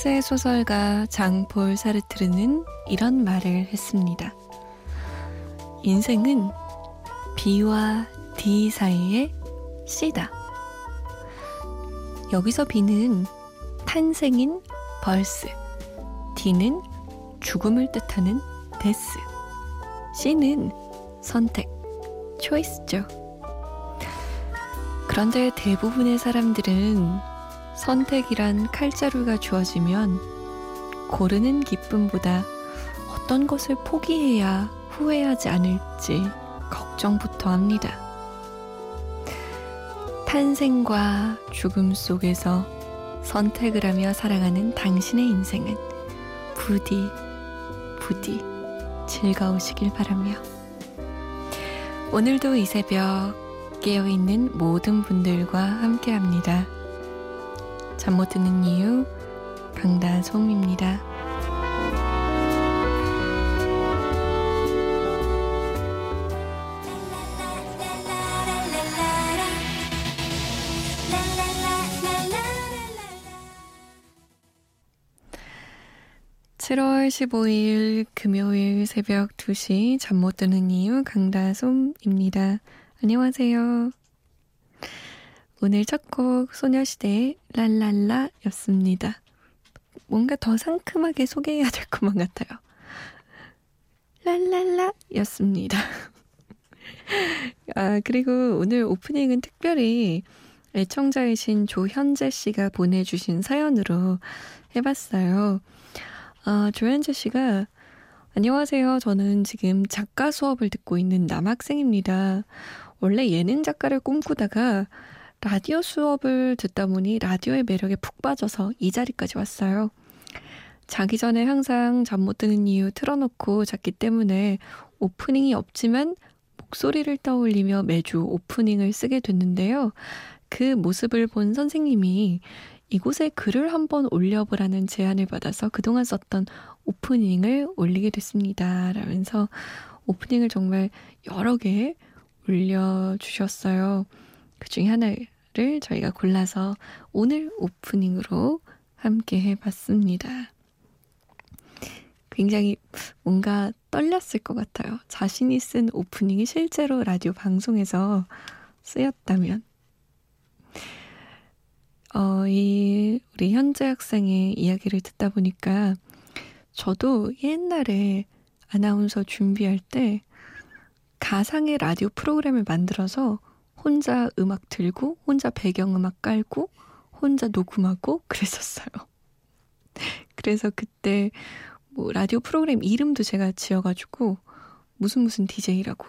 프랑스의 소설가 장폴 사르트르는 이런 말을 했습니다. 인생은 B와 D 사이의 C다. 여기서 B는 탄생인 벌스, D는 죽음을 뜻하는 데스, C는 선택, 초이스죠. 그런데 대부분의 사람들은 선택이란 칼자루가 주어지면 고르는 기쁨보다 어떤 것을 포기해야 후회하지 않을지 걱정부터 합니다. 탄생과 죽음 속에서 선택을 하며 살아가는 당신의 인생은 부디, 부디 즐거우시길 바라며. 오늘도 이 새벽 깨어있는 모든 분들과 함께 합니다. 잠 못 드는 이유 강다솜입니다. 7월 15일 금요일 새벽 2시 잠 못 드는 이유 강다솜입니다. 안녕하세요. 오늘 첫 곡 소녀시대의 랄랄라 였습니다. 뭔가 더 상큼하게 소개해야 될 것만 같아요. 랄랄라 였습니다. 아, 그리고 오늘 오프닝은 특별히 애청자이신 조현재 씨가 보내주신 사연으로 해봤어요. 아, 조현재 씨가 안녕하세요. 저는 지금 작가 수업을 듣고 있는 남학생입니다. 원래 예능 작가를 꿈꾸다가 라디오 수업을 듣다 보니 라디오의 매력에 푹 빠져서 이 자리까지 왔어요. 자기 전에 항상 잠 못 드는 이유 틀어놓고 잤기 때문에 오프닝이 없지만 목소리를 떠올리며 매주 오프닝을 쓰게 됐는데요. 그 모습을 본 선생님이 이곳에 글을 한번 올려보라는 제안을 받아서 그동안 썼던 오프닝을 올리게 됐습니다. 라면서 오프닝을 정말 여러 개 올려주셨어요. 그 중에 하나를 저희가 골라서 오늘 오프닝으로 함께 해봤습니다. 굉장히 뭔가 떨렸을 것 같아요. 자신이 쓴 오프닝이 실제로 라디오 방송에서 쓰였다면. 어, 이, 우리 현재 학생의 이야기를 듣다 보니까 저도 옛날에 아나운서 준비할 때 가상의 라디오 프로그램을 만들어서 혼자 음악 들고, 혼자 배경음악 깔고, 혼자 녹음하고 그랬었어요. 그래서 그때 뭐 라디오 프로그램 이름도 제가 지어가지고 무슨 무슨 DJ라고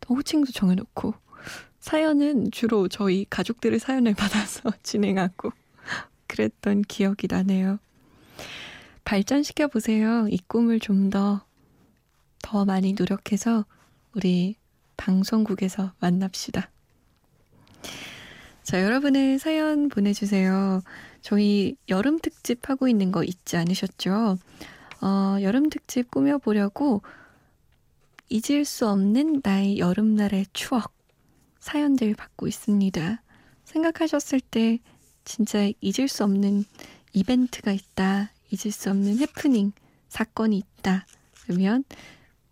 또 호칭도 정해놓고 사연은 주로 저희 가족들의 사연을 받아서 진행하고 그랬던 기억이 나네요. 발전시켜 보세요. 이 꿈을 좀 더, 더 많이 노력해서 우리 방송국에서 만납시다. 자, 여러분의 사연 보내주세요. 저희 여름 특집 하고 있는 거 잊지 않으셨죠? 어, 여름 특집 꾸며보려고 잊을 수 없는 나의 여름날의 추억 사연들 받고 있습니다. 생각하셨을 때 진짜 잊을 수 없는 이벤트가 있다, 잊을 수 없는 해프닝, 사건이 있다. 그러면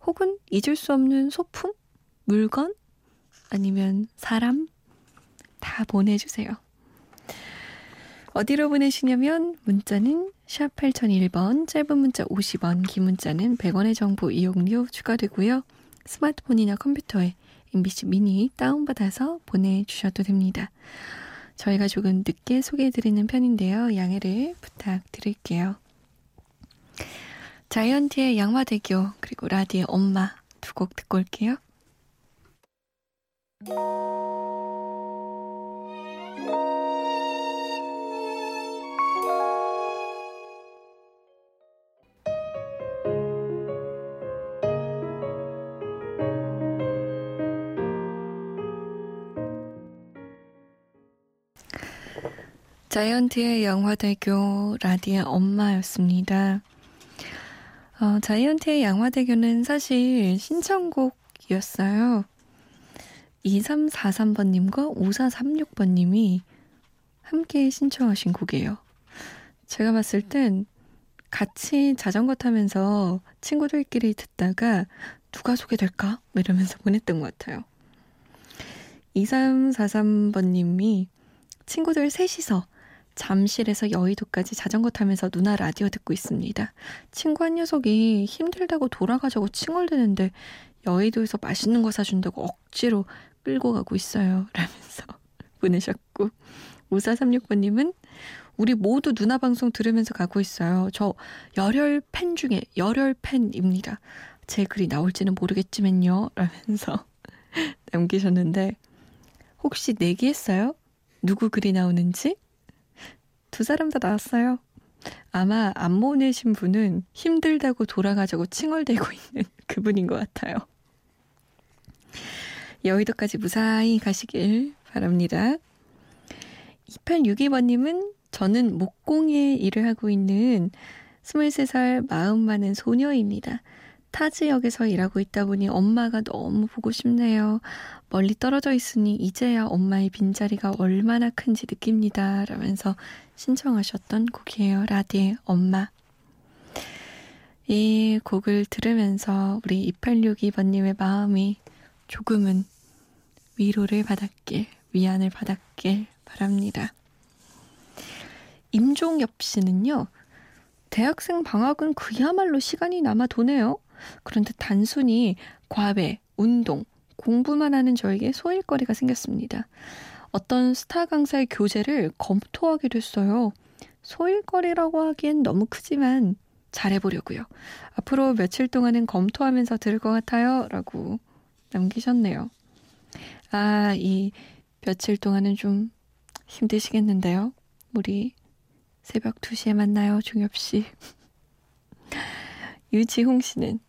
혹은 잊을 수 없는 소품, 물건, 아니면 사람 다 보내주세요. 어디로 보내시냐면 문자는 샵 8001번, 짧은 문자 50원, 긴 문자는 100원의 정보 이용료 추가되고요. 스마트폰이나 컴퓨터에 MBC 미니 다운받아서 보내주셔도 됩니다. 저희가 조금 늦게 소개해드리는 편인데요. 양해를 부탁드릴게요. 자이언티의 양화대교 그리고 라디의 엄마 두 곡 듣고 올게요. 자이언트의 양화대교 라디의 엄마였습니다. 어, 자이언트의 양화대교는 사실 신청곡이었어요. 2343번님과 5436번님이 함께 신청하신 곡이에요. 제가 봤을 땐 같이 자전거 타면서 친구들끼리 듣다가 누가 소개될까? 뭐 이러면서 보냈던 것 같아요. 2343번님이 친구들 셋이서 잠실에서 여의도까지 자전거 타면서 누나 라디오 듣고 있습니다. 친구 한 녀석이 힘들다고 돌아가자고 칭얼대는데 여의도에서 맛있는 거 사준다고 억지로 끌고 가고 있어요. 라면서 보내셨고 5436번님은 우리 모두 누나 방송 들으면서 가고 있어요. 저 열혈 팬 중에 열혈 팬입니다. 제 글이 나올지는 모르겠지만요. 라면서 남기셨는데 혹시 내기했어요? 누구 글이 나오는지? 두 사람 다 나왔어요. 아마 안 보내신 분은 힘들다고 돌아가자고 칭얼대고 있는 그분인 것 같아요. 여의도까지 무사히 가시길 바랍니다. 2862번님은 저는 목공예 일을 하고 있는 23살 마음 많은 소녀입니다. 타 지역에서 일하고 있다 보니 엄마가 너무 보고 싶네요. 멀리 떨어져 있으니 이제야 엄마의 빈자리가 얼마나 큰지 느낍니다. 라면서 신청하셨던 곡이에요. 라디의 엄마. 이 곡을 들으면서 우리 2862번님의 마음이 조금은 위로를 받았길, 위안을 받았길 바랍니다. 임종엽 씨는요, 대학생 방학은 그야말로 시간이 남아 도네요. 그런데 단순히 과외, 운동, 공부만 하는 저에게 소일거리가 생겼습니다. 어떤 스타 강사의 교재를 검토하게 됐어요. 소일거리라고 하기엔 너무 크지만 잘해보려고요. 앞으로 며칠 동안은 검토하면서 들을 것 같아요. 라고 남기셨네요. 아, 이 며칠 동안은 좀 힘드시겠는데요. 우리 새벽 2시에 만나요, 종엽씨. 유지홍 씨는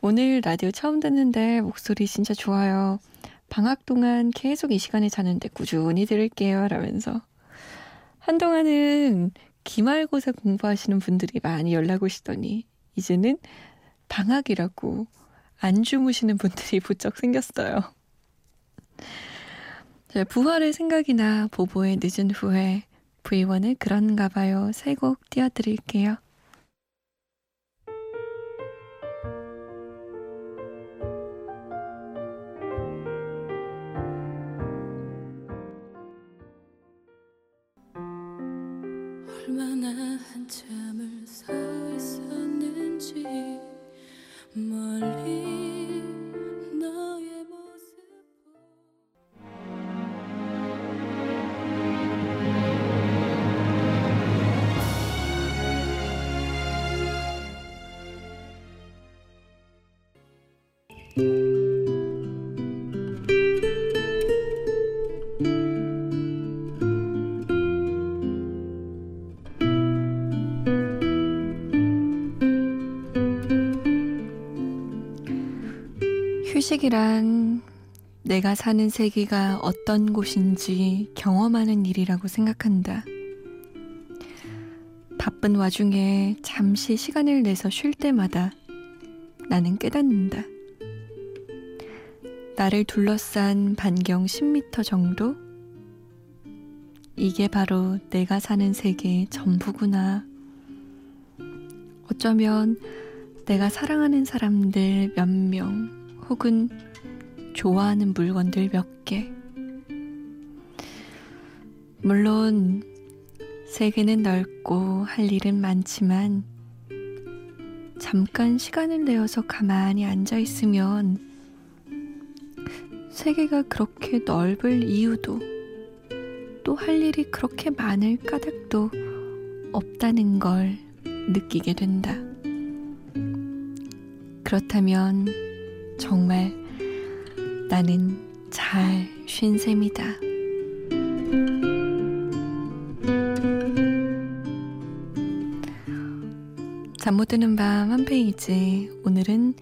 오늘 라디오 처음 듣는데 목소리 진짜 좋아요. 방학 동안 계속 이 시간에 자는데 꾸준히 들을게요. 라면서. 한동안은 기말고사 공부하시는 분들이 많이 연락 오시더니 이제는 방학이라고 안 주무시는 분들이 부쩍 생겼어요. 자, 부활의 생각이나 보보의 늦은 후회, V1의 그런가 봐요. 세 곡 띄워드릴게요. 휴식이란 내가 사는 세계가 어떤 곳인지 경험하는 일이라고 생각한다. 바쁜 와중에 잠시 시간을 내서 쉴 때마다 나는 깨닫는다. 나를 둘러싼 반경 10m 정도? 이게 바로 내가 사는 세계의 전부구나. 어쩌면 내가 사랑하는 사람들 몇 명, 혹은 좋아하는 물건들 몇 개. 물론 세계는 넓고 할 일은 많지만 잠깐 시간을 내어서 가만히 앉아 있으면 세계가 그렇게 넓을 이유도 또 할 일이 그렇게 많을 까닭도 없다는 걸 느끼게 된다. 그렇다면 정말 나는 잘 쉰 셈이다. 잠 못 드는 밤 한 페이지. 오늘은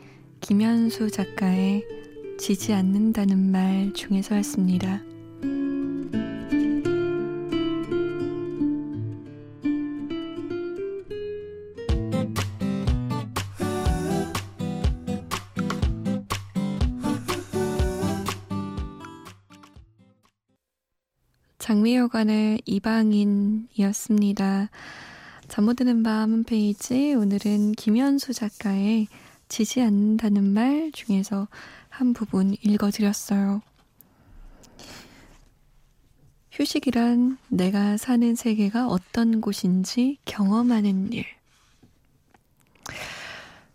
김현수 작가의 지지 않는다는 말 중에서였습니다. 장미여관의 이방인이었습니다. 잠 못 드는 밤 홈페이지 오늘은 김현수 작가의 지지 않는다는 말 중에서 한 부분 읽어드렸어요. 휴식이란 내가 사는 세계가 어떤 곳인지 경험하는 일.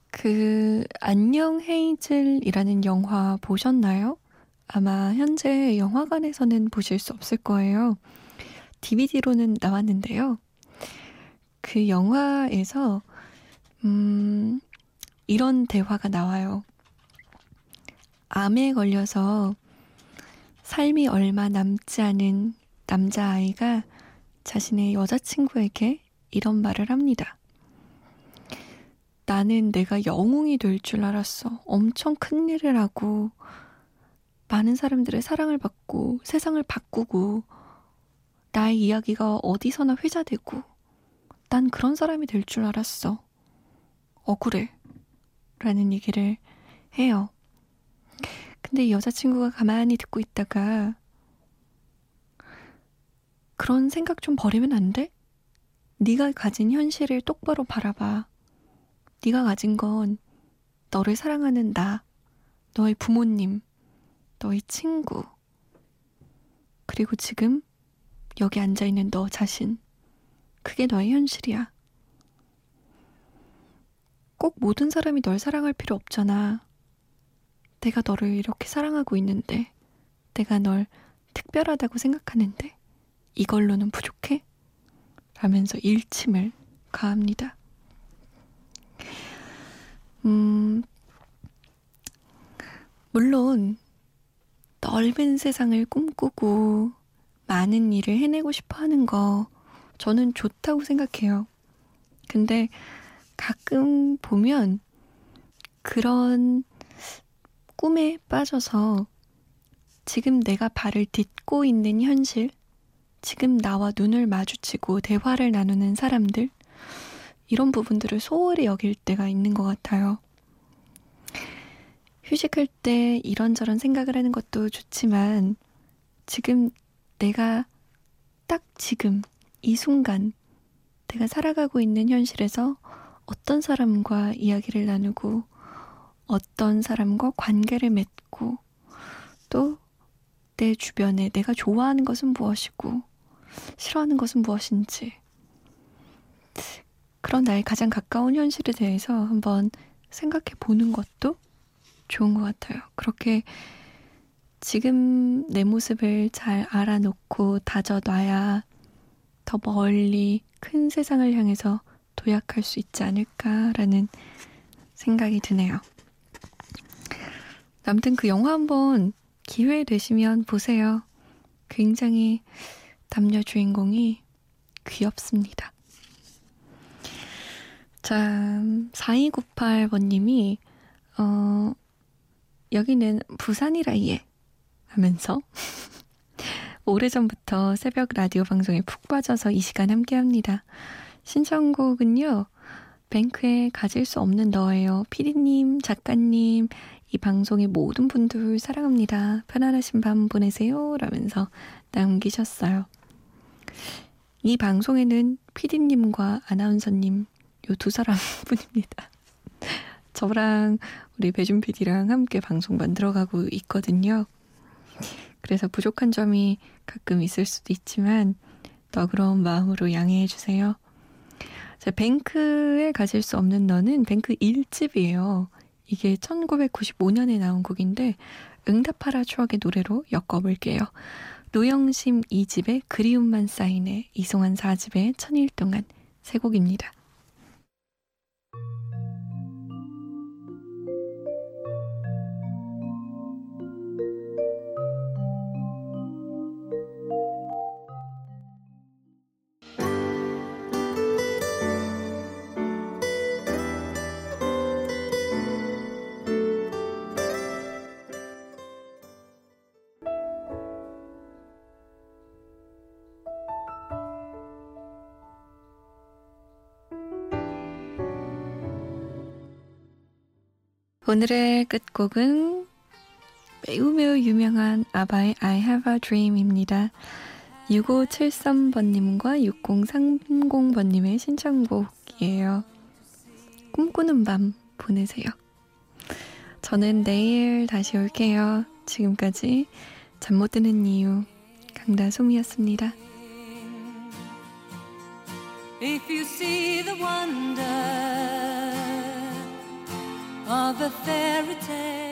그, 안녕 헤이즐이라는 영화 보셨나요? 아마 현재 영화관에서는 보실 수 없을 거예요. DVD로는 나왔는데요. 그 영화에서, 음, 이런 대화가 나와요. 암에 걸려서 삶이 얼마 남지 않은 남자아이가 자신의 여자친구에게 이런 말을 합니다. 나는 내가 영웅이 될 줄 알았어. 엄청 큰 일을 하고, 많은 사람들의 사랑을 받고, 세상을 바꾸고, 나의 이야기가 어디서나 회자되고, 난 그런 사람이 될 줄 알았어. 억울해. 라는 얘기를 해요. 근데 여자친구가 가만히 듣고 있다가 그런 생각 좀 버리면 안 돼? 네가 가진 현실을 똑바로 바라봐. 네가 가진 건 너를 사랑하는 나, 너의 부모님, 너의 친구, 그리고 지금 여기 앉아있는 너 자신. 그게 너의 현실이야. 꼭 모든 사람이 널 사랑할 필요 없잖아. 내가 너를 이렇게 사랑하고 있는데, 내가 널 특별하다고 생각하는데, 이걸로는 부족해? 라면서 일침을 가합니다. 음, 물론, 넓은 세상을 꿈꾸고 많은 일을 해내고 싶어 하는 거 저는 좋다고 생각해요. 근데 가끔 보면 그런 꿈에 빠져서 지금 내가 발을 딛고 있는 현실, 지금 나와 눈을 마주치고 대화를 나누는 사람들, 이런 부분들을 소홀히 여길 때가 있는 것 같아요. 휴식할 때 이런저런 생각을 하는 것도 좋지만, 지금 내가 딱 지금 이 순간 내가 살아가고 있는 현실에서 어떤 사람과 이야기를 나누고 어떤 사람과 관계를 맺고 또 내 주변에 내가 좋아하는 것은 무엇이고 싫어하는 것은 무엇인지 그런 나의 가장 가까운 현실에 대해서 한번 생각해 보는 것도 좋은 것 같아요. 그렇게 지금 내 모습을 잘 알아놓고 다져놔야 더 멀리 큰 세상을 향해서 도약할 수 있지 않을까라는 생각이 드네요. 아무튼 그 영화 한번 기회 되시면 보세요. 굉장히 남녀 주인공이 귀엽습니다. 자, 4298번님이, 어, 여기는 부산이라 예. 하면서 오래전부터 새벽 라디오 방송에 푹 빠져서 이 시간 함께 합니다. 신청곡은요, 뱅크에 가질 수 없는 너예요. 피디님, 작가님, 이 방송의 모든 분들 사랑합니다. 편안하신 밤 보내세요. 라면서 남기셨어요. 이 방송에는 피디님과 아나운서님, 요 두 사람 뿐입니다. 저랑 우리 배준 PD랑 함께 방송 만들어가고 있거든요. 그래서 부족한 점이 가끔 있을 수도 있지만 너그러운 마음으로 양해해 주세요. 자, 뱅크에 가질 수 없는 너는 뱅크 1집이에요. 이게 1995년에 나온 곡인데 응답하라 추억의 노래로 엮어볼게요. 노영심 2집의 그리움만 쌓이네 이송한 4집의 천일 동안 세 곡입니다. 오늘의 끝곡은 매우 매우 유명한 아바의 I Have a Dream입니다. 6573번님과 6030번님의 신청곡이에요. 꿈꾸는 밤 보내세요. 저는 내일 다시 올게요. 지금까지 잠 못 드는 이유 강다솜이었습니다. If you see the wonder of a fairy tale